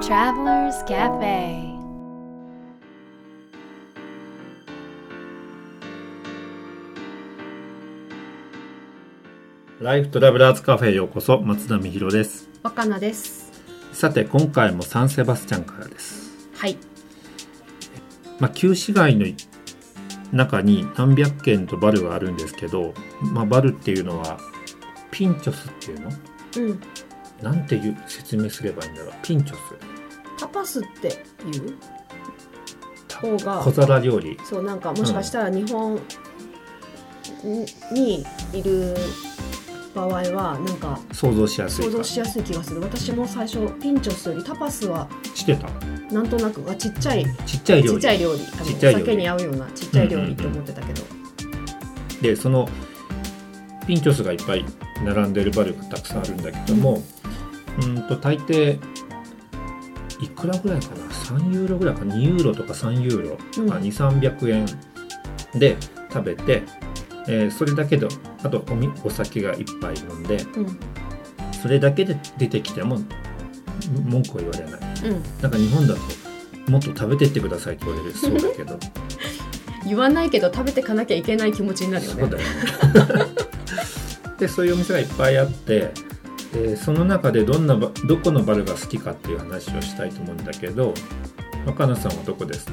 Travelers Cafe. ライフトラベラーズカフェへようこそ松田美弘です。若菜です。さて今回もサンセバスチャンからです。はい。まあ旧市街の中に何百軒とバルがあるんですけど、まあ、バルっていうのはピンチョスっていうの？うん。なんていう説明すればいいんだろう。ピンチョスタパスっていう？方が小皿料理。そうなんかもしかしたら日本にいる場合はなんか想像しやすいか。想像しやすい気がする。私も最初ピンチョスよりタパスはしてた？なんとなくあちっちゃいちっちゃい料理。ちっちゃい料理。酒に合うようなちっちゃい料理って思ってたけど、でそのピンチョスがいっぱい並んでるバルがたくさんあるんだけども、うんと大抵いくらぐらいかな？3ユーロぐらいか2ユーロとか3ユーロ、うん。まあ、2300円で食べて、えーそれだけであとおみお酒がいっぱい飲んでうん。それだけで出てきても文句は言われない。うん。なんか日本だともっと食べてってくださいって言われるそうだけど。言わないけど食べてかなきゃいけない気持ちになるよね。そうだよね。でそういうお店がいっぱいあってでその中でどんなバどこのバルが好きかっていう話をしたいと思うんだけど若菜さんはどこですか？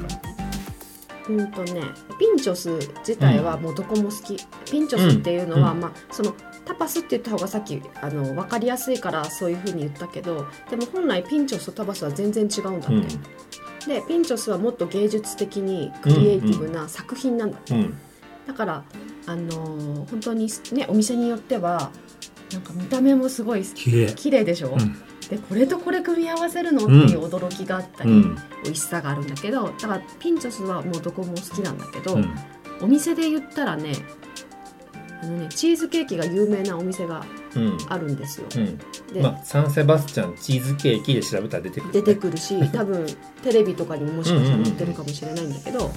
うんとねピンチョス自体はもうどこも好き、ピンチョスっていうのは、うん。まあそのタパスって言った方がさっきあの分かりやすいからそういうふうに言ったけどでも本来ピンチョスとタパスは全然違うんだって、うん。でピンチョスはもっと芸術的にクリエイティブな作品なんだって、うん。だからあのー本当にねお店によってはなんか見た目もすごい綺麗。綺麗でしょ、うん。でこれとこれ組み合わせるのってうん。いう驚きがあったり、うん。美味しさがあるんだけどだからピンチョスはもうどこも好きなんだけど、うん。お店で言ったらねあのねチーズケーキが有名なお店がうん。あるんですよ。うん。で、まあ、サンセバスチャンチーズケーキで調べたら出てくる、出てくるし多分テレビとかにももしかしたら載ってるかもしれないんだけど、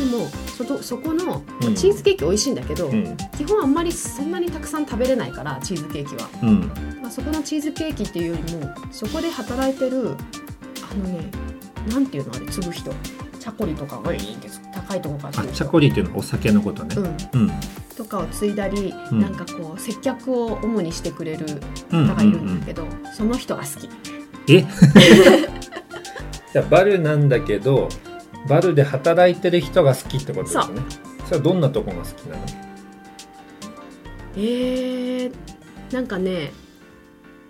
でもそとそこのうん。チーズケーキ美味しいんだけど、うん。基本あんまりそんなにたくさん食べれないからチーズケーキは、うん。まあ、そこのチーズケーキっていうよりもそこで働いてるあのねなんていうのあれ継ぐ人。チャコリとかがいいんです。高いところから継ぐ人。あチャコリっていうのはお酒のことね。うん、うん。とかを継いだり、うん。なんかこう接客を主にしてくれるうん。方がいるんだけど、その人が好き。え？じゃあバルなんだけどバルで働いてる人が好きってことですね。それはどんなとこが好きなの？えー、なんかね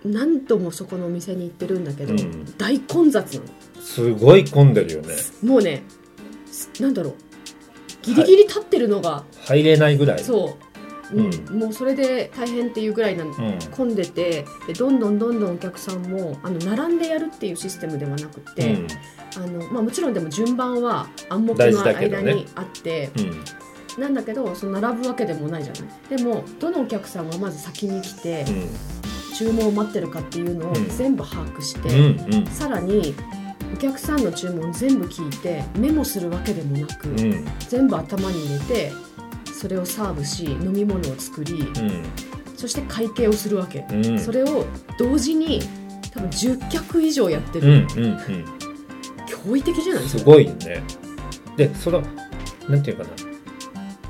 何度もそこのお店に行ってるんだけど、うん。大混雑なの。すごい混んでるよね。もうねすなんだろう。ギリギリ立ってるのが、入れないぐらい。そう、うん。うもうそれで大変っていうぐらいなん混んでてでどんどんどんどんお客さんもあの並んでやるっていうシステムではなくて、うん。あのまあ、もちろんでも順番は暗黙の間にあって、うん。なんだけどその並ぶわけでもないじゃない。でもどのお客さんがまず先に来て、注文を待ってるかっていうのをうん。全部把握して、うんうん。さらにお客さんの注文全部聞いてメモするわけでもなく、うん。全部頭に入れてそれをサーブし飲み物を作りうん。そして会計をするわけ、うん。それを同時に多分10客以上やってうんる、驚異的じゃない？ですかすごいね。でそのなんていうかな。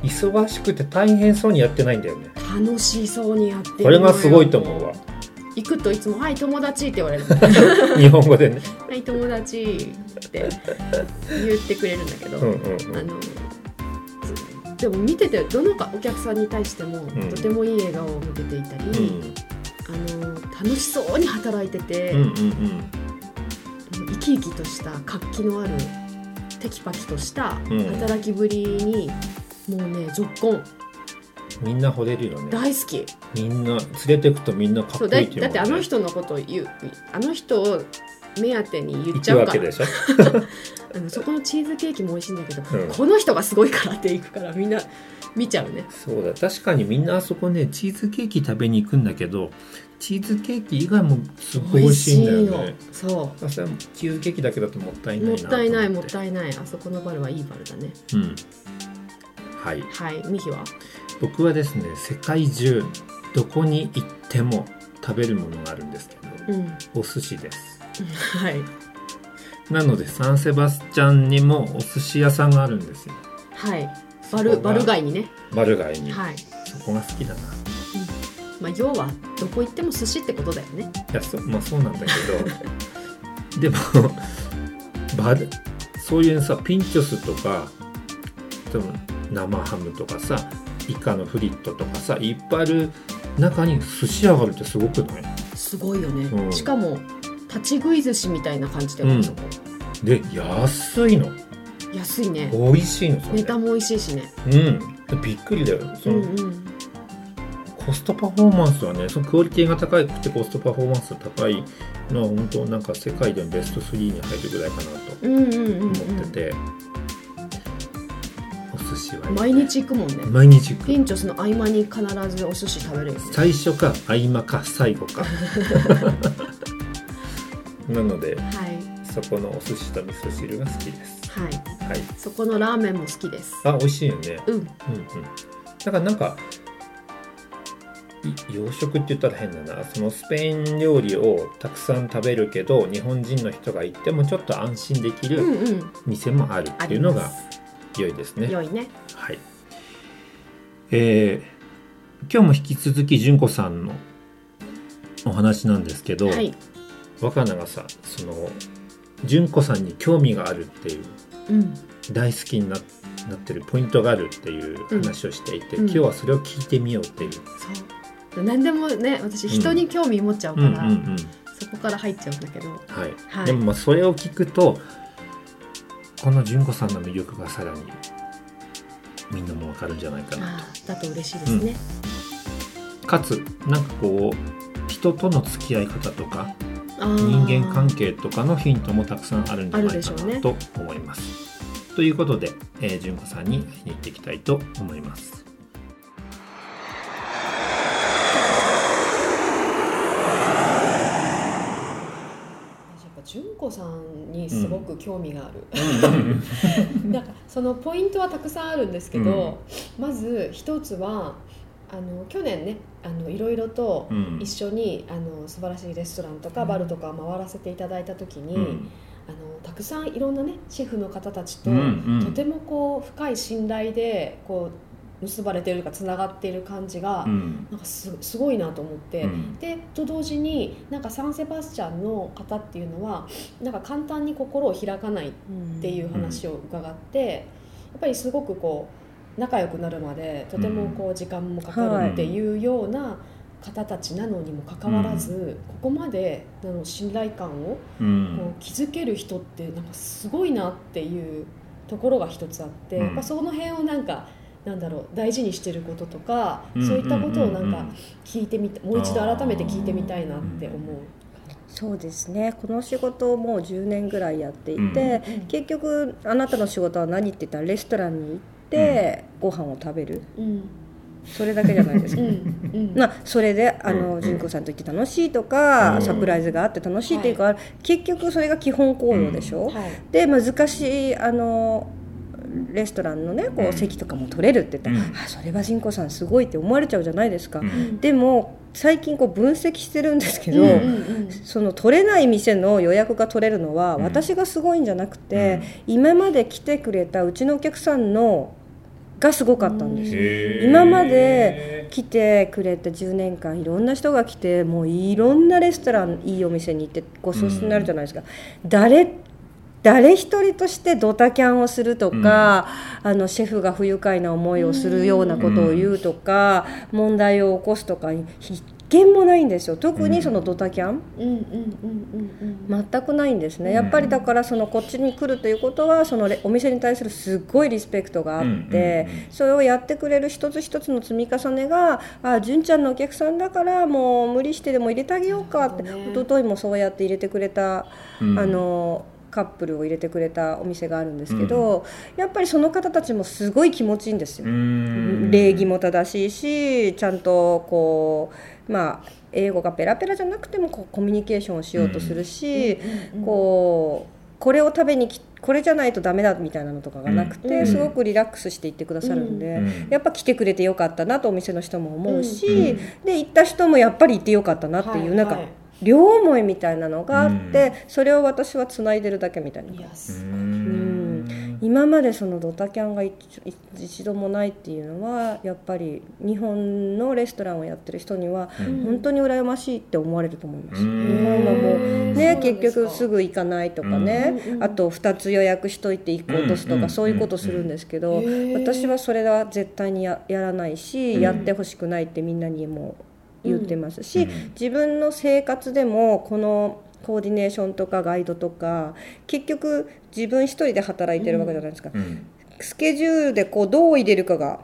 忙しくて大変そうにやってないんだよね。楽しそうにやってるこれがすごいと思うわ。行くといつも「はい友達」って言われる。日本語でね「はい友達」って言ってくれるんだけど、うんうんうん。あのでも見ててどのかお客さんに対してもん。とてもいい笑顔を向けていたり、あの楽しそうに働いてて、うんうんうん。生き生きとした活気のあるテキパキとしたうん。働きぶりに、もうねぞっこん。みんな惚れるよね。大好き。みんな連れてくとみんなかっこいういってね。だってあの人のことを言うあの人を目当てに言っ行ちゃうか。らくわけでしょ？あ のそこのチーズケーキも美味しいんだけど、うん。この人がすごいからって行くからみんな見ちゃうね。そうだ確かにみんなあそこねチーズケーキ食べに行くんだけどチーズケーキ以外もすごい美味しいんだよね。そそれはチーズケーキだけだともったいうないなもったいないもっいたいない。あそこのバルはいいバルだね。うん。はい。はい。ミヒは？僕はですね世界中どこに行っても食べるものがあるんですけどうん。お寿司ですはい。なのでサンセバスチャンにもお寿司屋さんがあるんですよ。はい。バルバル街にね。バル街に、はい。そこが好きだな。まあ要はどこ行っても寿司ってことだよね。いやそまあそうなんだけど。でもバルそういうさピンチョスとか生ハムとかさイカのフリットとかさいっぱいある中に寿司屋があるってすごくない？すごいよね、うん。しかも立ち食い寿司みたいな感じで、うん。で安いの。安いね。美味しいのネタも美味しいしね。うん。びっくりだよ。その、うんうん。コストパフォーマンスはねそのクオリティが高くてコストパフォーマンスが高いのは本当なんか世界でもベスト3に入るぐらいかなとうんうんうん思ってて、お寿司はね。毎日行くもんね。毎日行く。ピンチョスの合間に必ずお寿司食べれる。よね最初か合間か最後か なのではい。そこのお寿司と味噌汁が好きです。はい。はい。そこのラーメンも好きです。あ美味しいよね。うん。うんうん。だからなんかい洋食って言ったら変だな。そのスペイン料理をたくさん食べるけど日本人の人が行ってもちょっと安心できるうんうん。店もあるっていうのが良いですね。良いね。はい。えー今日も引き続き純子さんのお話なんですけど、はい若菜がさその純子さんに興味があるっていううん。大好きにななってるポイントがあるっていう話をしていて、うん。今日はそれを聞いてみようっていう。そう。何でもね私人に興味持っちゃううん。から、うんうん。そこから入っちゃうんだけど。はい。はい。でもまあそれを聞くとこの純子さんの魅力がさらにみんなもわかるんじゃないかなあーだと嬉しいですね、とかつなんかこう人との付き合い方とか人間関係とかのヒントもたくさんあるんじゃないかあるでしょうね。なと思います。ということで、えー、純子さんに会いに行っていきたいと思います。純子さんにすごく興味がある、なんかそのポイントはたくさんあるんですけど、まず一つはあの去年ねあのいろいろとうん。一緒にあの素晴らしいレストランとかバルとか回らせていただいた時に、うん。あのたくさんいろんなねシェフの方たちと、うんうん。とてもこう深い信頼でこう結ばれてるかつながっている感じが、うん。なんかすすごいなと思って。うん。でと同時になんかサンセバスチャンの方っていうのはなんか簡単に心を開かないっていう話を伺って、やっぱりすごくこう仲良くなるまでとてもこう時間もかかるっていうような方たちなのにもかかわらず、ここまであの信頼感をうん。こう築ける人ってなんかすごいなっていうところが一つあって、うん。やっぱその辺をなんかなんだろう大事にしてることとか、うん。そういったことをなんかうんうん聞いてみたもう一度改めて聞いてみたいなって思う。そうですね。この仕事をもう10年ぐらいやっていて、うん。結局あなたの仕事は何って言ったらレストランに行ってご飯を食べる。うん。それだけじゃないですか。うん。うん。まあ、それであうんうん。の純子さんと言って楽しいとか、うん。サプライズがあって楽しいってい。うか、結局それが基本行動でしょ、はい。で難しいあのレストランのねこうん。う席とかも取れるって言ったら、うん。あそれは純子さんすごいって思われちゃうじゃないですか、うん。でも最近こう分析してるんですけど、うん。うんうんその取れない店の予約が取れるのはうん。私がすごいんじゃなくて、今まで来てくれたうちのお客さんのがすごかったんです今まで来てくれて10年間いろんな人が来てもういろんなレストランいいお店に行ってご馳走になるじゃないですか、誰誰一人としてドタキャンをするとか、あのシェフが不愉快な思いをするようなことを言うとか、問題を起こすとか一見もないんですよ。特にそのドタキャン、うんうんうんうんうん。全くないんですね。やっぱりだからそのこっちに来るということはそのレお店に対するすっごいリスペクトがあって、うんうんうんそれをやってくれる一つ一つの積み重ねがあ純ちゃんのお客さんだからもう無理してでも入れてあげようかって、なるほどね。一昨日もそうやって入れてくれた、うん。あのカップルを入れてくれたお店があるんですけど、やっぱりその方たちもすごい気持ちいいんですよ。うん。礼儀も正しいしちゃんとこうまあ英語がペラペラじゃなくてもこうコミュニケーションをしようとするし、こうこれを食べにきこれじゃないとダメだみたいなのとかがなくて、うんすごくリラックスして行ってくださるんで、うんやっぱ来てくれてよかったなとお店の人も思うし、うんで行った人もやっぱり行ってよかったなっていう、はい。なんか、はい。両思いみたいなのがあって、うん。それを私はつないでるだけみたいないやうす。ん今までそのドタキャンが一一度もないっていうのはやっぱり日本のレストランをやってる人にはうん。本当に羨ましいって思われると思います。うん。日本はもううんね結局すぐ行かないとかね、あと2つ予約しといて1個落とすとか、うんそういうことするんですけど、私はそれは絶対にややらないし、うん。やってほしくないってみんなにも言ってますし、うん。自分の生活でもこのコーディネーションとかガイドとか結局自分一人で働いてるわけじゃないですか、うん。スケジュールでこうどう入れるかが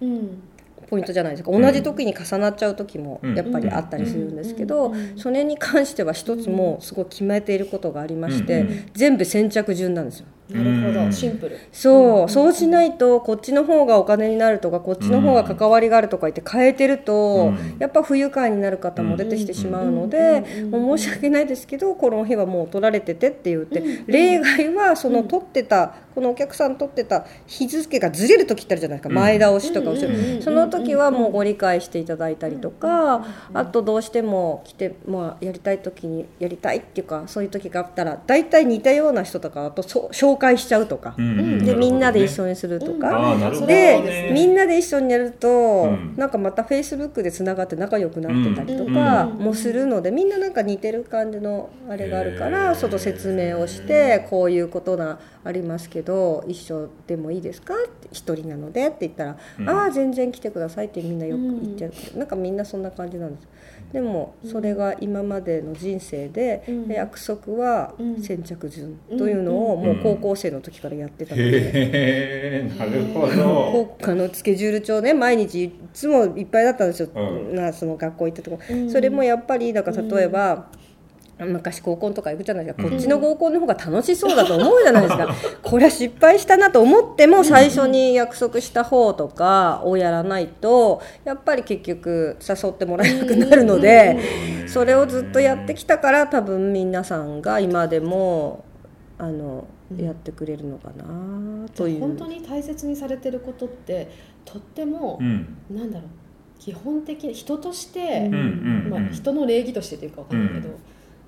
うん。ポイントじゃないですか。ん同じ時に重なっちゃう時もうん。やっぱりあったりするんですけど、それに関しては一つもすごい決めていることがありまして、うん。全部先着順なんですよ。なるほど。うん。シンプル。そう、うん。そうしないとこっちの方がお金になるとかこっちの方が関わりがあるとか言って変えてると、うん。やっぱ不愉快になる方も出てきてしまうので、もう申し訳ないですけどこの日はもう取られててって言って、うん。例外はそのうん取ってたこのお客さん取ってた日付がずれる時ってあるじゃないですか、うん。前倒しとか後ろ、うんうんうんその時はもうご理解していただいたりとか、あとどうしても来て、まあ、やりたい時にやりたいっていうかそういう時があったら大体似たような人とかあとそう紹介しちゃうとか、うんうんでみんなで一緒緒にするとうんか。ああなるほど。でね。みんなで一緒にやると、うん。なんかまたフェイスブックでつながって仲良くなってたりとかうんもするので、みんななんか似てる感じのあれがあるかへらー。外説明をしてこういうことがありますけど一緒でもいいですか？って一人なのでって言ったら、うん。ああ全然来てくださいってみんなよく言ってる、なんかみんなそんな感じなんですでもそれが今までの人生で、うん。約束はうん。先着順というのをもう高校生の時からやってたので。へえなるほど。国家のスケジュール帳ね毎日いつもいっぱいだったんですよ、うん。なその学校行ったとこ、うん。それもやっぱりだから例えば、昔合コンとか行くじゃないですか、うんこっちの合コンの方が楽しそうだと思うじゃないですか。これは失敗したなと思っても最初に約束した方とかをやらないとやっぱり結局誘ってもらえなくなるので、それをずっとやってきたから多分皆さんが今でもあの、うん。やってくれるのかなという。本当に大切にされてることってとってもう、ん。なんだろう。基本的に人としてう、うんうん。まあ、人の礼儀としてというかわかんないけど、うん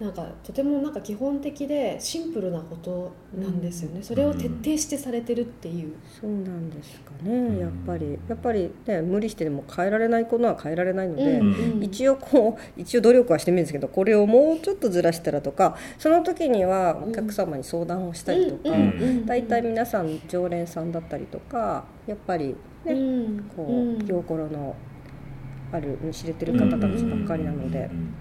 なんかとてもなんか基本的でシンプルなことなんですよね、それを徹底してされてるっていう、そうなんですかね、ん。やっぱり。やっぱりね無理してでも変えられないことは変えられないので、うん。一応こう一応努力はしてみるんですけどこれをもうちょっとずらしたらとかその時にはお客様に相談をしたりとか、うん。大体皆さん常連さんだったりとかやっぱりね、うん。こう、うん。気心のある知れてる方たちばっかりなので。うん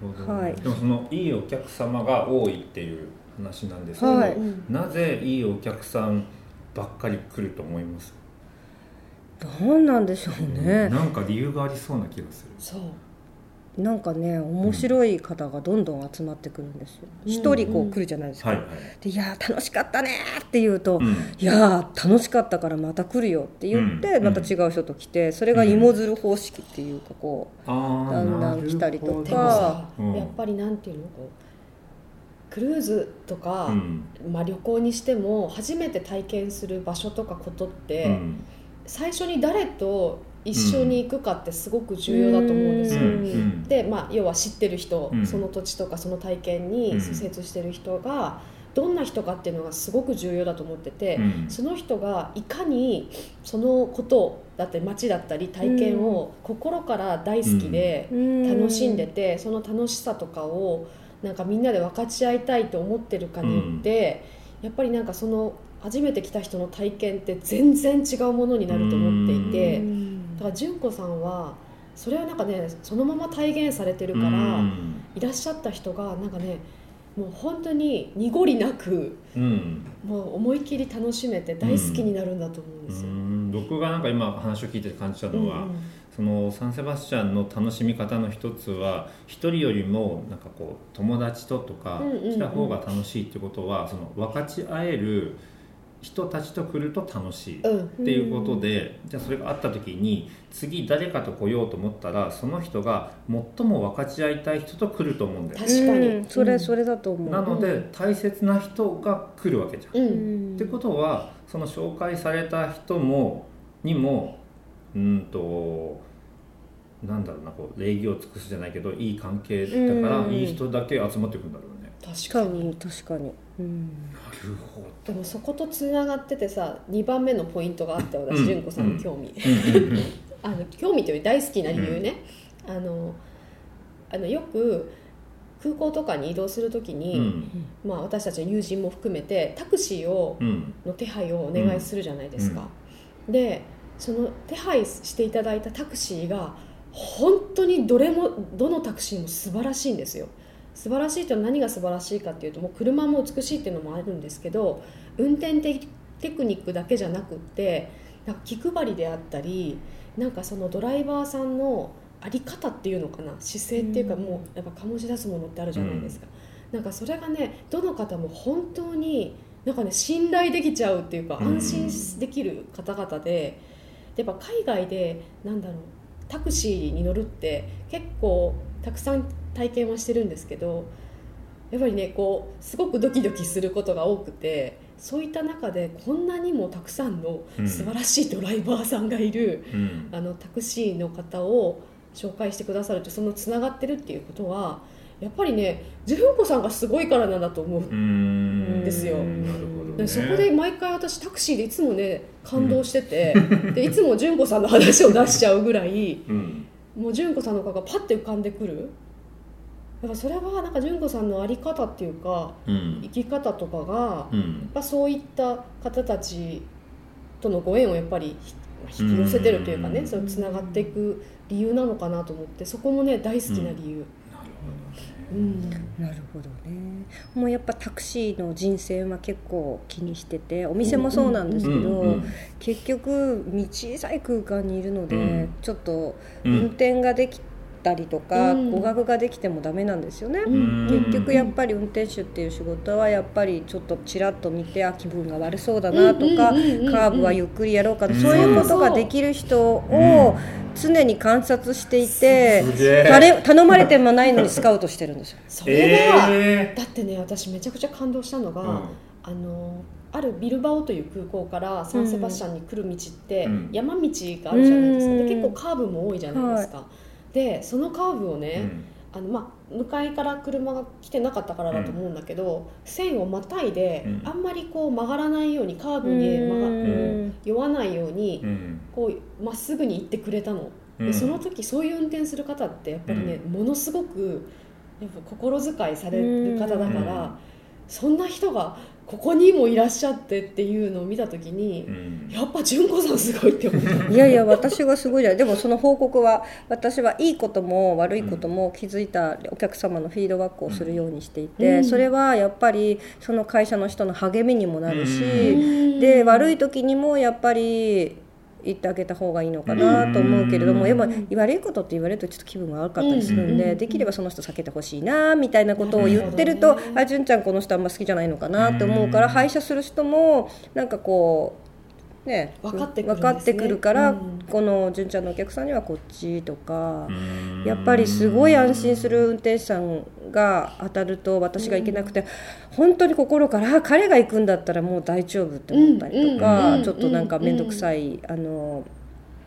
ほど。はい。でもそのいいお客様が多いっていう話なんですけど、はい。うんなぜいいお客さんばっかり来ると思います？どうなんでしょうね、なんか理由がありそうな気がする。そうなんかね面白い方がどんどん集まってくるんですよ。うん。一、人こう来るじゃないですか、はいはい、でいやー楽しかったねーって言うと、うん。いやー楽しかったからまた来るよって言って、うん。また違う人と来てそれが芋づる方式っていうかこう、だんだん来たりとか。やっぱりなんていうのこうクルーズとか、うん。まあ、旅行にしても初めて体験する場所とかことって、うん。最初に誰と一緒に行くかってすごく重要だと思うんですよ。うん。うん。で、まあ、要は知ってる人、うん。その土地とかその体験うん。に施設してる人がどんな人かっていうのがすごく重要だと思ってて、うん。その人がいかにそのことだったり街だったり体験を心から大好きで楽しんでて、その楽しさとかをなんかみんなで分かち合いたいと思ってるかによって、やっぱりなんかその初めて来た人の体験って全然違うものになると思っていて、だから純子さんはそれはなんかねそのまま体現されてるから、うん。いらっしゃった人がなんかねもう本当に濁りなくうん。もう思い切り楽しめて大好きになるんだと思うんうですよ。ん。僕がなんか今話を聞いて感じたのは、うんうん。そのサンセバスチャンの楽しみ方の一つは一人よりもなんかこう友達ととか来た方が楽しいってことはその分かち合える人たちと来ると楽しい。っうん。ていうことで、じゃあそれがあった時に次誰かと来ようと思ったらその人が最も分かち合いたい人と来ると思うんだよ、確かに。うん。それうんそれだと思う。なのでうん。大切な人が来るわけじゃん。ううん。んってことはその紹介された人もにもうんとなんだろうなこう礼儀を尽くすじゃないけどいい関係だから、うん。いい人だけ集まってくるんだろうね。確かに確かに、うん、なるほでもそことつながっててさ2番目のポイントがあって私うん。純子さんの興味、ど。うんうんうん。あの興味という大好きな理由ね、あのあのよく空港とかに移動するときに、うん。まあ、私たちの友人も含めてタクシーをうん。の手配をお願いするじゃないですか、でその手配していただいたタクシーが本当にどれもどのタクシーも素晴らしいんですよ素晴らしいというのは何が素晴らしいかっていうともう車も美しいっていうのもあるんですけど運転テテクニックだけじゃなくってなんか気配りであったりなんかそのドライバーさんのあり方っていうのかな姿勢っていうか、うん。もうやっぱ醸し出すものってあるじゃないですか、なんかそれがねどの方も本当になんかね信頼できちゃうっていうかうん。安心できる方々で、やっぱ海外でなんだろうタクシーに乗るって結構たくさん体験はしてるんですけどやっぱりねこうすごくドキドキすることが多くてそういった中でこんなにもたくさんのうん。素晴らしいドライバーさんがいる、うん。あのタクシーの方を紹介してくださるとそのつながってるっていうことはやっぱりね純子さんがすごいからなんだと思うんですよ。ね。でそこで毎回私タクシーでいつもね感動してて、でいつも純子さんの話を出しちゃうぐらいうん。もう純子さんの顔がパッて浮かんでくる。だからそれはなんか純子さんの在り方っていうかうん。生き方とかがやうん。っぱそういった方たちとのご縁をやっぱり引き寄せてるというかねうん。それつながっていく理由なのかなと思ってそこもね大好きな理由。なるうん。なるほどね。もうやっぱタクシーの人生は結構気にしててお店もそうなんですけど、結局小さい空間にいるので、うん。ちょっとうん。運転ができたりとか、うん。語学ができてもダメなんですよね。うん。結局やっぱり運転手っていう仕事はやっぱりちょっとちらっと見てあ気分が悪そうだなとかカーブはゆっくりやろうかとうん。そういうことができる人を常に観察していて誰頼まれてもないのにスカウトしてるんですよ。それが、えだってね私めちゃくちゃ感動したのが、ーうん。あのあるビルバオという空港からサンセバスチャンに来る道ってうん。山道があるじゃないですか、うん。で結構カーブも多いじゃないですか、でそのカーブをね、うん。あのまあ、向かいから車が来てなかったからだと思うんだけど、線をまたいで、うん。あんまりこう曲がらないようにカーブに曲が、酔わないようにうん。こうまっすぐに行ってくれたの。うん。でその時そういう運転する方ってやっぱりね、ものすごくやっぱ心遣いされる方だから、うん。そんな人がここにもいらっしゃってっていうのを見た時にう、ん。やっぱ純子さんすごいって思った。いやいや私がすごいじゃないでもその報告は私はいいことも悪いことも気づいたお客様のフィードバックをするようにしていて、うん。それはやっぱりその会社の人の励みにもなるし、うん。で悪い時にもやっぱり言ってあげた方がいいのかなと思うけれども、うんやっぱ悪いことって言われるとちょっと気分が悪かったりするんで、うん。できればその人避けてほしいなみたいなことを言ってると、あ純ちゃんこの人あんま好きじゃないのかなって思うから、うん。廃車する人もなんかこうね分かってくるね。分かってくるから、うん。この純ちゃんのお客さんにはこっちとか。うん。やっぱりすごい安心する運転手さんが当たると私が行けなくて、本当に心からあ彼が行くんだったらもう大丈夫って思ったりとか、うん。ちょっとなんか面倒くさい、あの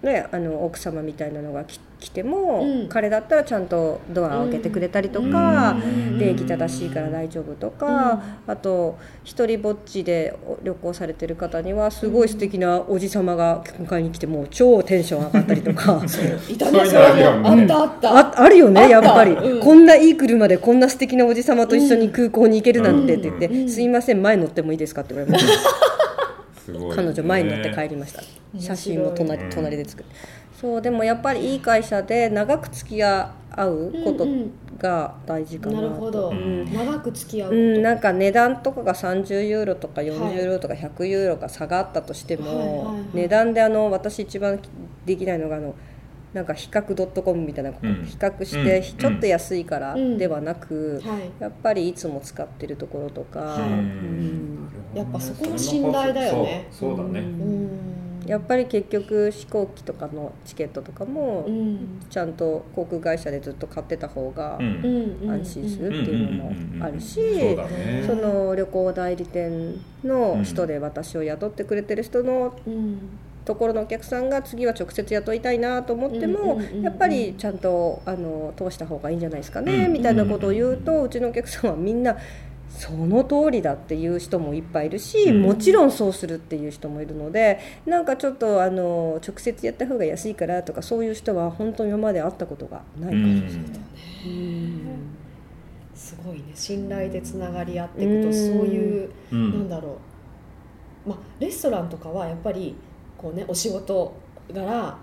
ね、あの奥様みたいなのがき来ても、うん。彼だったらちゃんとドアを開けてくれたりとか、うん。礼儀正しいから大丈夫とか、あと一人ぼっちで旅行されてる方にはすごい素敵なおじ様が迎えに来てもう超テンション上がったりとか。いたねそあった。あった、ああるよねやっぱり、うん。こんないい車でこんな素敵なおじ様と一緒に空港に行けるなんてって言って「うん。すいません前乗ってもいいですか?」って言われました 彼女前に乗って帰りました。面白い写真も隣うん。隣で作る。そうでもやっぱりいい会社で長く付き合うことうんうん。が大事かなと、なるほど、うん。長く付き合うこと、うん、なんか値段とかが30ユーロとか40ユーロとか100ユーロが差があったとしても、はいはいはい。値段であの私一番できないのがあのなんか比較 .com みたいな、うん。比較してうん。ちょっと安いからうん。ではなく、はい。やっぱりいつも使ってるところとか、やっぱそこの信頼だよね。そうだね、うん。やっぱり結局飛行機とかのチケットとかもうん。ちゃんと航空会社でずっと買ってた方が安心するっていうのもあるし、その旅行代理店の人で私を雇ってくれてる人のうんところのお客さんが次は直接雇いたいなと思っても、やっぱりちゃんとあの通した方がいいんじゃないですかね、うん。みたいなことを言うと、うちのお客さんはみんなその通りだっていう人もいっぱいいるし、うん。もちろんそうするっていう人もいるのでなんかちょっとあの直接やった方が安いからとかそういう人は本当に今まで会ったことがないかもしれない。うん。すごいね。信頼でつながり合っていくとそういううなんんだろう、まあ、レストランとかはやっぱりこう、ね、お仕事柄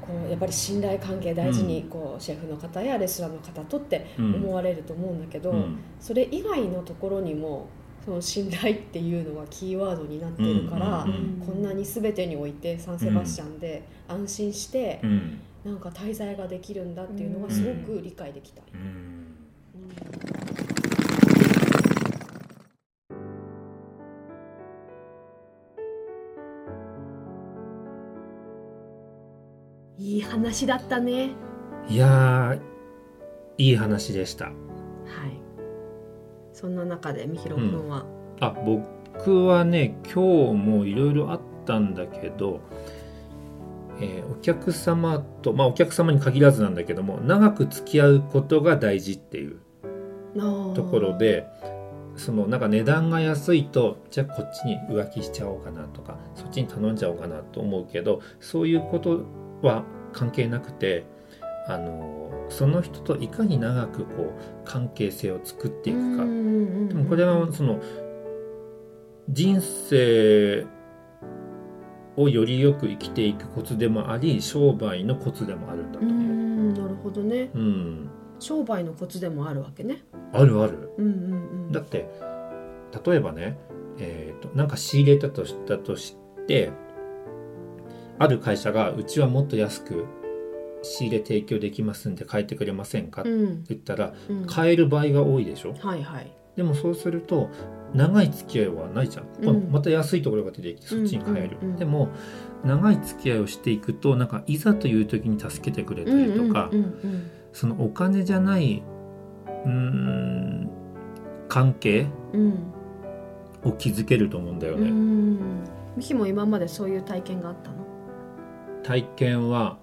こうやっぱり信頼関係大事にこうシェフの方やレストランの方とってうん。思われると思うんだけど、うん。それ以外のところにもその信頼っていうのがキーワードになってるから、こんなに全てにおいてサンセバスチャンで安心してうん。なんか滞在ができるんだっていうのがすごく理解できた。うんいい話だったね。いやーいい話でしたはい。そんな中でみひろくんは、あ僕はね今日もいろいろあったんだけど、えーお客様とまあお客様に限らずなんだけども長く付き合うことが大事っていうとところでそのなんか値段が安いとじゃあこっちに浮気しちゃおうかなとかそっちに頼んじゃおうかなと思うけどそういうことは関係なくてあのその人といかに長くこう関係性を作っていくか。でもこれはその人生をよりよく生きていくコツでもあり商売のコツでもあるんだとう思う。んなるほどね。うん、商売のコツでもあるわけね。あるある。うんうんうん。だって例えばね、えー、となんか仕入れたとしたとしてある会社がうちはもっと安く仕入れ提供できますんで買えてくれませんかってうん。言ったらうん。買える場合が多いでしょ？はいはい。でもそうすると長い付き合いはないじゃん、まあうん。また安いところが出てきてそっちに買える、うんうんうん。でも長い付き合いをしていくとなんかいざという時に助けてくれたりとか、うんうんそのお金じゃないうーん関係うん。を築けると思うんだようんうね、ん。みひも今までそういう体験があったの？体験は、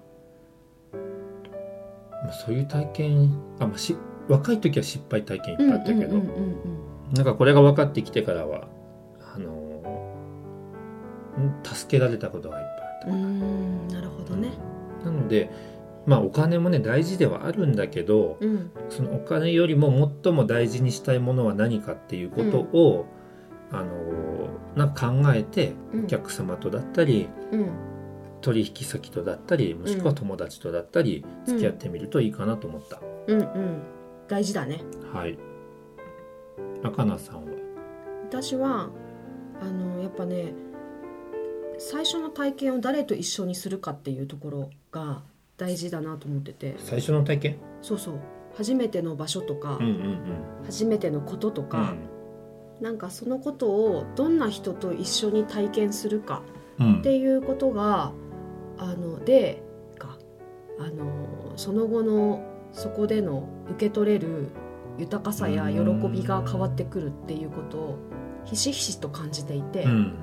まあ、そういう体験あ、まあ、し若い時は失敗体験いっぱいあったけど、うんうんうんなんかこれが分かってきてからはあのん助けられたことがいっぱいあったうんうんなるほどね。なのでまあお金もね大事ではあるんだけどうん。そのお金よりも最も大事にしたいものは何かっていうことを、あのなんか考えてうん。お客様とだったり、うん取引先とだったりもしくは友達とだったり付き合ってみるといいかなと思った、うんうん。大事だね。はい。赤菜さんは？私はあのやっぱね最初の体験を誰と一緒にするかっていうところが大事だなと思ってて。最初の体験？そうそう。初めての場所とか、うんうん初めてのこととうん。か、なんかそのことをどんな人と一緒に体験するかうん。っていうことがあのでかあのその後のそこでの受け取れる豊かさや喜びが変わってくるっていうことをひしひしと感じていて、うん。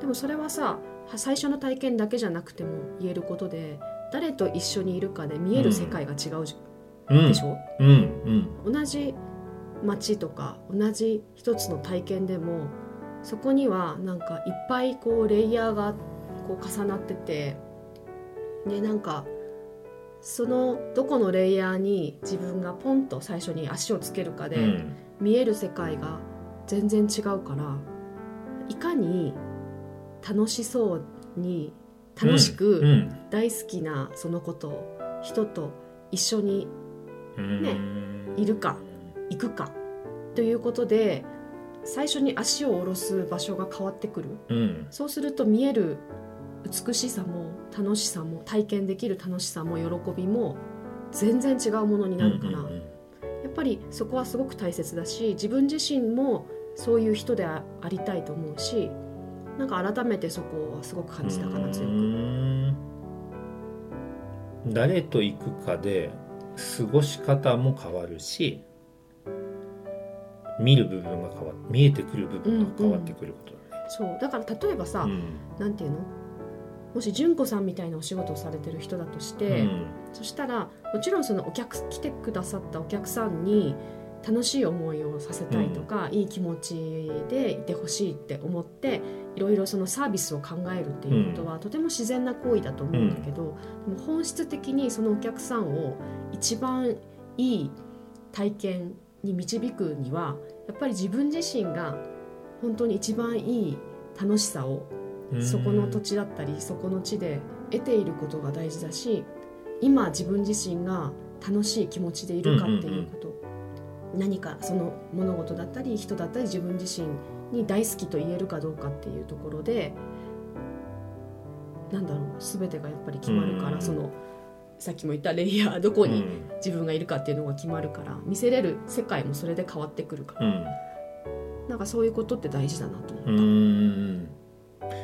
でもそれはさは最初の体験だけじゃなくても言えることで誰と一緒にいるかで見える世界が違うじうん。でしょ、うんうん。同じ街とか同じ一つの体験でもそこにはなんかいっぱいこうレイヤーがこう重なっててでなんかそのどこのレイヤーに自分がポンと最初に足をつけるかで、うん。見える世界が全然違うからいかに楽しそうに楽しうくん。大好きなそのことを人と一緒にうん。ねいるか行くかということで最初に足を下ろす場所が変わってくる。うん。そうすると見える美しさも楽しさも体験できる楽しさも喜びも全然違うものになるから、うんうんやっぱりそこはすごく大切だし自分自身もそういう人であありたいと思うしなんか改めてそこはすごく感じたかな強うく。ん。誰と行くかで過ごし方も変わるし見る部分が変わ見えてくる部分が変わってくることだね。そう。だから例えばさ、うん。なんていうの？もし純子さんみたいなお仕事をされてる人だとして、うん。そしたらもちろんそのお客来てくださったお客さんに楽しい思いをさせたいとか、いい気持ちでいてほしいって思っていろいろそのサービスを考えるっていうことは、とても自然な行為だと思うんだけど、でも本質的にそのお客さんを一番いい体験に導くにはやっぱり自分自身が本当に一番いい楽しさをそこの土地だったりそこの地で得ていることが大事だし今自分自身が楽しい気持ちでいるかっていうこと、何かその物事だったり人だったり自分自身に大好きと言えるかどうかっていうところでなんだろう全てがやっぱり決まるから、うん。そのさっきも言ったレイヤーどこにうん。自分がいるかっていうのが決まるから見せれる世界もそれで変わってくるから、うん。なんかそういうことって大事だなと思った。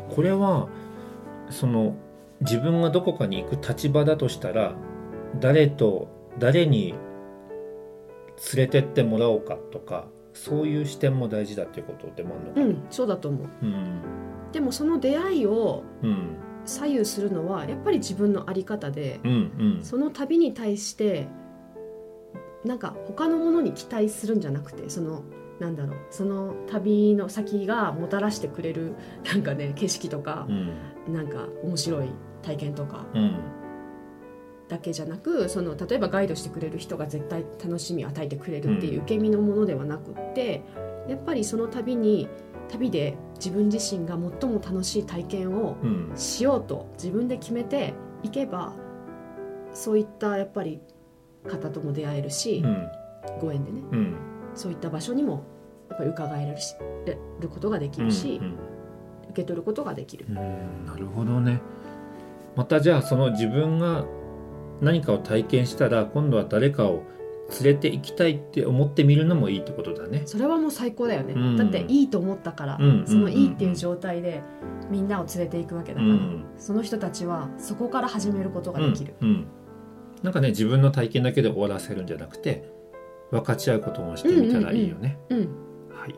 これはその自分がどこかに行く立場だとしたら誰と誰に連れてってもらおうかとかそういう視点も大事だっていうことでもあるのかな？うん、そうだと思う。うん。でもその出会いをうん。左右するのはやっぱり自分の在り方でうんうん。その旅に対してなんか他のものに期待するんじゃなくてそのなんだろうその旅の先がもたらしてくれる なんかね景色とかう、ん。なんか面白い体験とかうん。だけじゃなくその例えばガイドしてくれる人が絶対楽しみを与えてくれるっていう受け身のものではなくって、やっぱりその旅に旅で自分自身が最も楽しい体験をうん。しようと自分で決めていけばそういったやっぱり方とも出会えるし、うん。ご縁でね。うんそういった場所にもやっぱり伺えるしれることができるし、うん受け取ることができる。うんなるほどね。またじゃあその自分が何かを体験したら今度は誰かを連れて行きたいって思ってみるのもいいってことだね。それはもう最高だよね、うん。だっていいと思ったから、うんそのいいっていう状態でみんなを連れていくわけだから、うん。その人たちはそこから始めることができる、うんうん。なんかね自分の体験だけで終わらせるんじゃなくて分かち合うこともしてみたらいいよね。うんはい、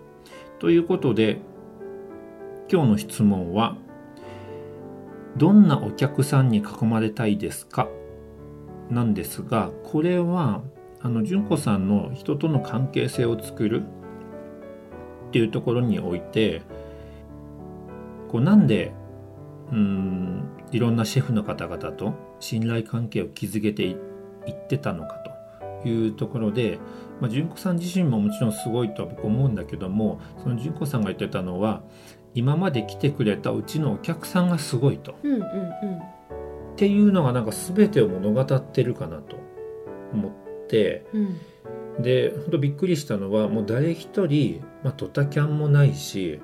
ということで今日の質問は「どんなお客さんに囲まれたいですか?」なんですがこれはあの純子さんの人との関係性を作るっていうところにおいてこうなんでうーんいろんなシェフの方々と信頼関係を築けていいってたのかというところで、まあ、純子さん自身ももちろんすごいとは僕思うんだけどもその純子さんが言ってたのは今まで来てくれたうちのお客さんがすごいと。うんうんっていうのがなんか全てを物語ってるかなと思って。うんうん。で本当びっくりしたのはもう誰一人、まあ、ドタキャンもないし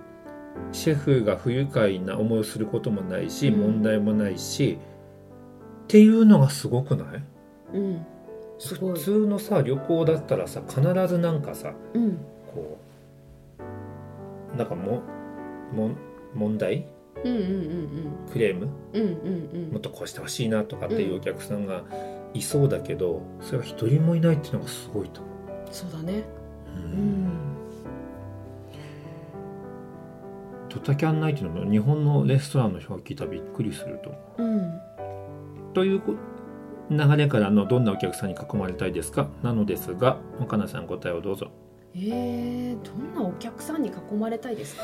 シェフが不愉快な思いをすることもないし、うん。問題もないしっていうのがすごくない？うん普通のさ旅行だったらさ必ずなんかさうん。こうなんかもも問題？うんうんうんクレーム？うんうんうん。もっとこうしてほしいなとかっていうお客さんがいそうだけど、それが一人もいないっていうのがすごいと思そうだね。う、うん。ドタキャンないっていうのも日本のレストランの人が聞いたらびっくりすると思う。ん。う。というこ流れからのどんなお客さんに囲まれたいですか？なのですが岡菜さん答えをどうぞ。えー、どんなお客さんに囲まれたいですか？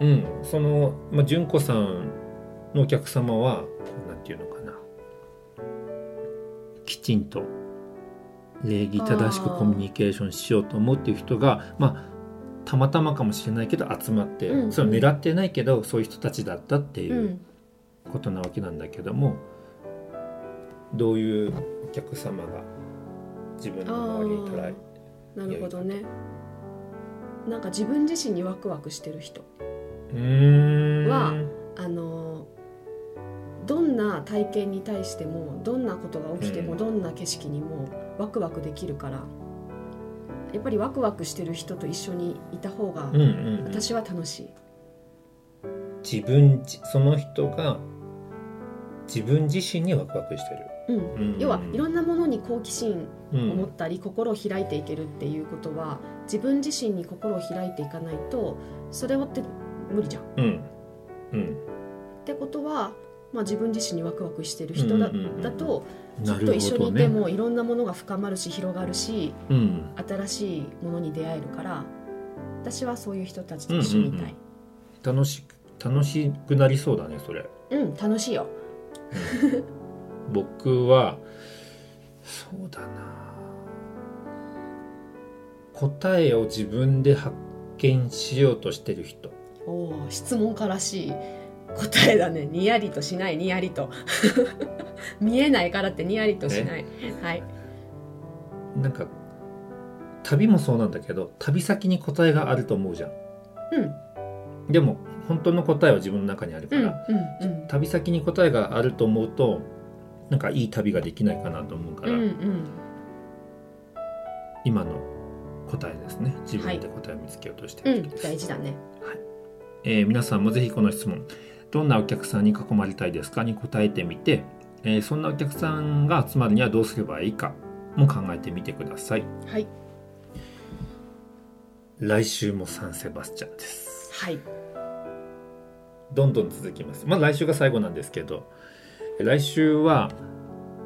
うん、その、まあ、純子さんのお客様はなんていうのかな。きちんと礼儀正しくコミュニケーションしようと思うっていう人がまあたまたまかもしれないけど集まって、うんそれを狙ってないけどそういう人たちだったってういうん。ことなわけなんだけども、どういうお客様が自分の周りに捉えなるほどね。なんか自分自身にワクワクしてる人はあのどんな体験に対してもどんなことが起きても、うん。どんな景色にもワクワクできるからやっぱりワクワクしてる人と一緒にいた方が私は楽しい、自分じその人が自分自身にワクワクしてる、うん。うん。要はいろんなものに好奇心うん。を持ったり、心を開いていけるっていうことは自分自身に心を開いていかないとそれはって無理じゃん。っうん。うん。てことはまあ、自分自身にワクワクしてる人だ,、だときなるっと一緒にいてもいろんなものが深まるし広がるしうん。新しいものに出会えるから私はそういう人たちと一緒にい。たい、楽しく楽しくなりそうだねそれ。うん楽しいよ僕はそうだな。答えを自分で発見しようとしてる人。おお質問家らしい。答えだね。にやりとしないにやりと。見えないからってにやりとしない。はい。なんか旅もそうなんだけど旅先に答えがあると思うじゃん。うん。でも本当の答えは自分の中にあるかうんら、うんうん。旅先に答えがあると思うとなんかいい旅ができないかなと思うから、うんうん。今の答えですね。自分で答えを見つけようとしてうんる時です、大事だね。えー皆さんもぜひこの質問どんなお客さんに囲まれたいですかに答えてみて、えーそんなお客さんが集まるにはどうすればいいかも考えてみてください。はい。来週もサンセバスチャンです。はい。どんどん続きます。まあ来週が最後なんですけど来週は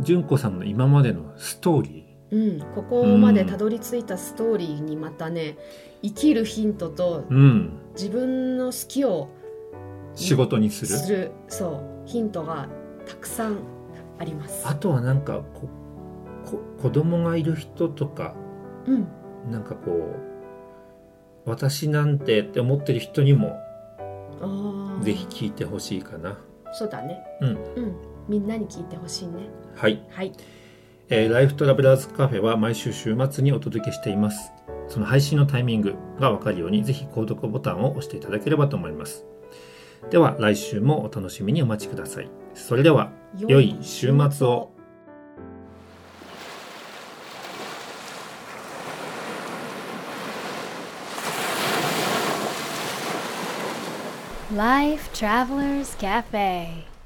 純子さんの今までのストーリうん、ここまでたどり着いたストーリーにまたね生きるヒントとーうん。自分の好きを仕事にする。するそうヒントがたくさんあります。あとはなんかここ子供がいる人とかうん。なんかこう私なんてって思ってる人にもぜひ聞いてほしいかな。そうだね。うん。うんみんなに聞いてほしいね。はい、はい。えーライフトラベラーズカフェは毎週週末にお届けしています。その配信のタイミングがわかるようにぜひ購読ボタンを押していただければと思います。では来週もお楽しみにお待ちください。それでは良い週末を。Life Travelers Cafe